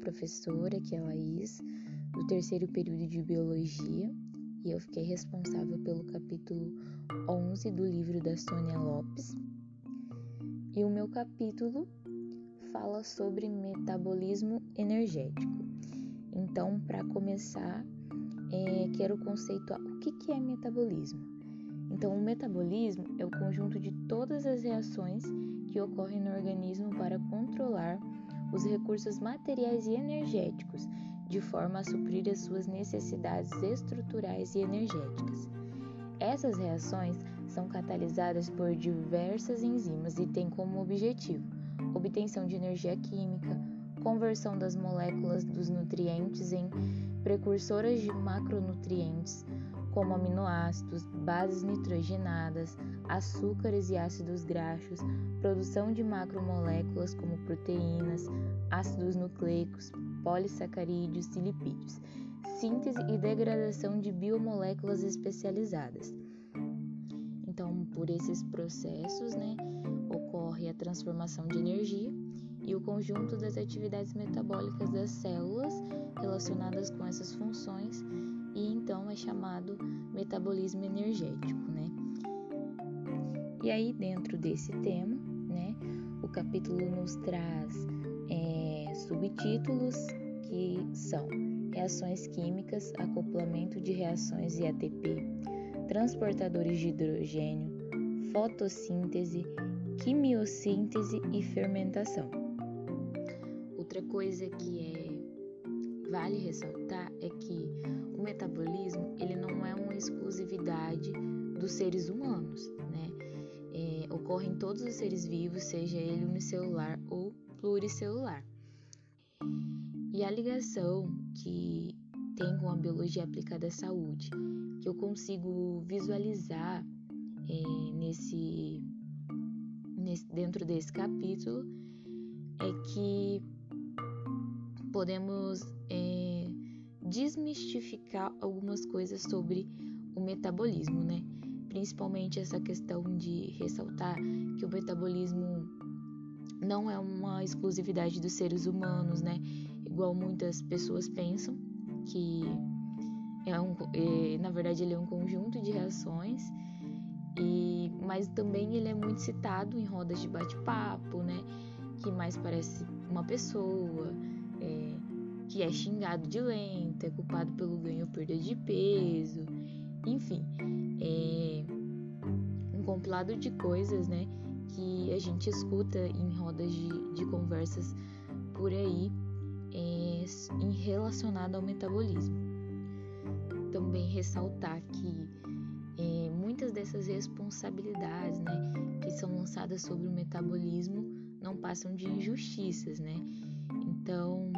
professora, que é a Laís, do terceiro período de Biologia, e eu fiquei responsável pelo capítulo 11 do livro da Sônia Lopes. E o meu capítulo fala sobre metabolismo energético. Então, para começar, é, quero conceituar o que, que é metabolismo. Então, o metabolismo é o conjunto de todas as reações que ocorrem no organismo para controlar os recursos materiais e energéticos, de forma a suprir as suas necessidades estruturais e energéticas. Essas reações são catalisadas por diversas enzimas e têm como objetivo obtenção de energia química, conversão das moléculas dos nutrientes em precursoras de macronutrientes, como aminoácidos, bases nitrogenadas, açúcares e ácidos graxos, produção de macromoléculas como proteínas, ácidos nucleicos, polissacarídeos e lipídios, síntese e degradação de biomoléculas especializadas. Então, por esses processos, né, ocorre a transformação de energia e o conjunto das atividades metabólicas das células relacionadas com essas funções chamado metabolismo energético, né? E aí dentro desse tema, né, o capítulo nos traz é, subtítulos que são reações químicas, acoplamento de reações e ATP, transportadores de hidrogênio, fotossíntese, quimiossíntese e fermentação. Outra coisa que é vale ressaltar é que o metabolismo ele não é uma exclusividade dos seres humanos, né? É, ocorre em todos os seres vivos, seja ele unicelular ou pluricelular. E a ligação que tem com a biologia aplicada à saúde, que eu consigo visualizar é, nesse, nesse dentro desse capítulo, é que podemos desmistificar algumas coisas sobre o metabolismo, né? Principalmente essa questão de ressaltar que o metabolismo não é uma exclusividade dos seres humanos, né? Igual muitas pessoas pensam que é um, é, na verdade ele é um conjunto de reações e mas também ele é muito citado em rodas de bate-papo, né? Que mais parece uma pessoa, é, que é xingado de lento, é culpado pelo ganho ou perda de peso, enfim, é um compilado de coisas, né, que a gente escuta em rodas de, de conversas por aí é, em relacionado ao metabolismo. Também ressaltar que é, muitas dessas responsabilidades, né, que são lançadas sobre o metabolismo não passam de injustiças, né? Então,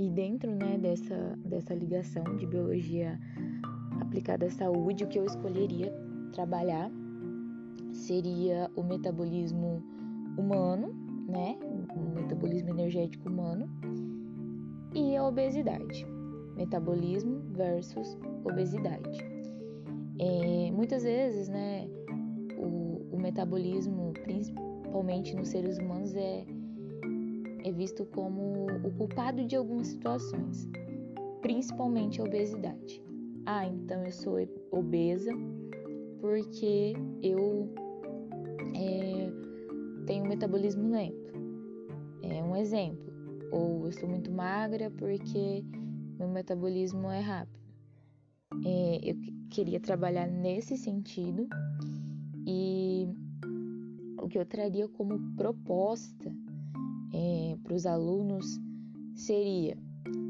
e dentro né, dessa, dessa ligação de biologia aplicada à saúde, o que eu escolheria trabalhar seria o metabolismo humano, né? O metabolismo energético humano e a obesidade. Metabolismo versus obesidade. É, muitas vezes, né, o, o metabolismo, principalmente nos seres humanos, é é visto como o culpado de algumas situações, principalmente a obesidade. Ah, então eu sou obesa porque eu é, tenho um metabolismo lento. É um exemplo. Ou eu sou muito magra porque meu metabolismo é rápido. É, eu queria trabalhar nesse sentido e o que eu traria como proposta é, para os alunos seria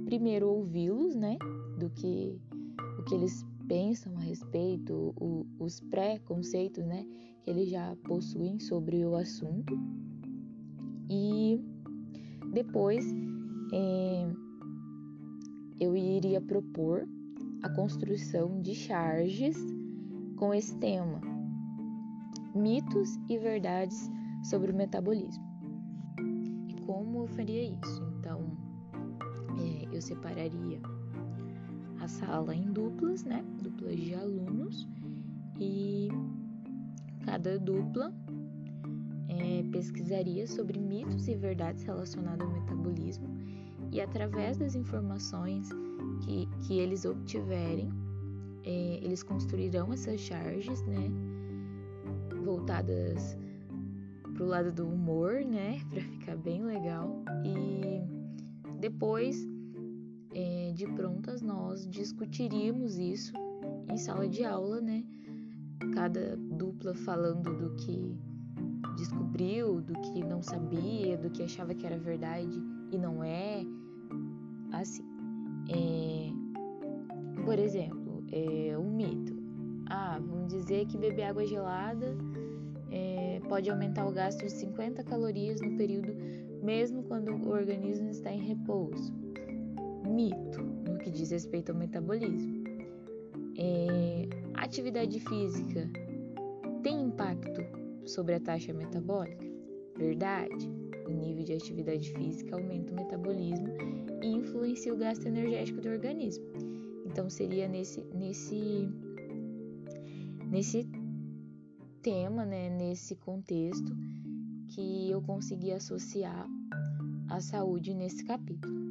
primeiro ouvi-los, né, do que o que eles pensam a respeito, o, os pré-conceitos, né, que eles já possuem sobre o assunto. E depois é, eu iria propor a construção de charges com esse tema: mitos e verdades sobre o metabolismo como eu faria isso. Então, é, eu separaria a sala em duplas, né? Duplas de alunos e cada dupla é, pesquisaria sobre mitos e verdades relacionados ao metabolismo e através das informações que, que eles obtiverem, é, eles construirão essas charges, né, voltadas pro lado do humor, né, para ficar bem legal e depois é, de prontas nós discutiríamos isso em sala de aula, né, cada dupla falando do que descobriu, do que não sabia, do que achava que era verdade e não é, assim. É, por exemplo, é, um mito. Ah, vamos dizer que beber água gelada é, pode aumentar o gasto de 50 calorias no período, mesmo quando o organismo está em repouso. Mito, no que diz respeito ao metabolismo. É, atividade física tem impacto sobre a taxa metabólica? Verdade. O nível de atividade física aumenta o metabolismo e influencia o gasto energético do organismo. Então seria nesse nesse nesse tema, né, nesse contexto que eu consegui associar a saúde nesse capítulo.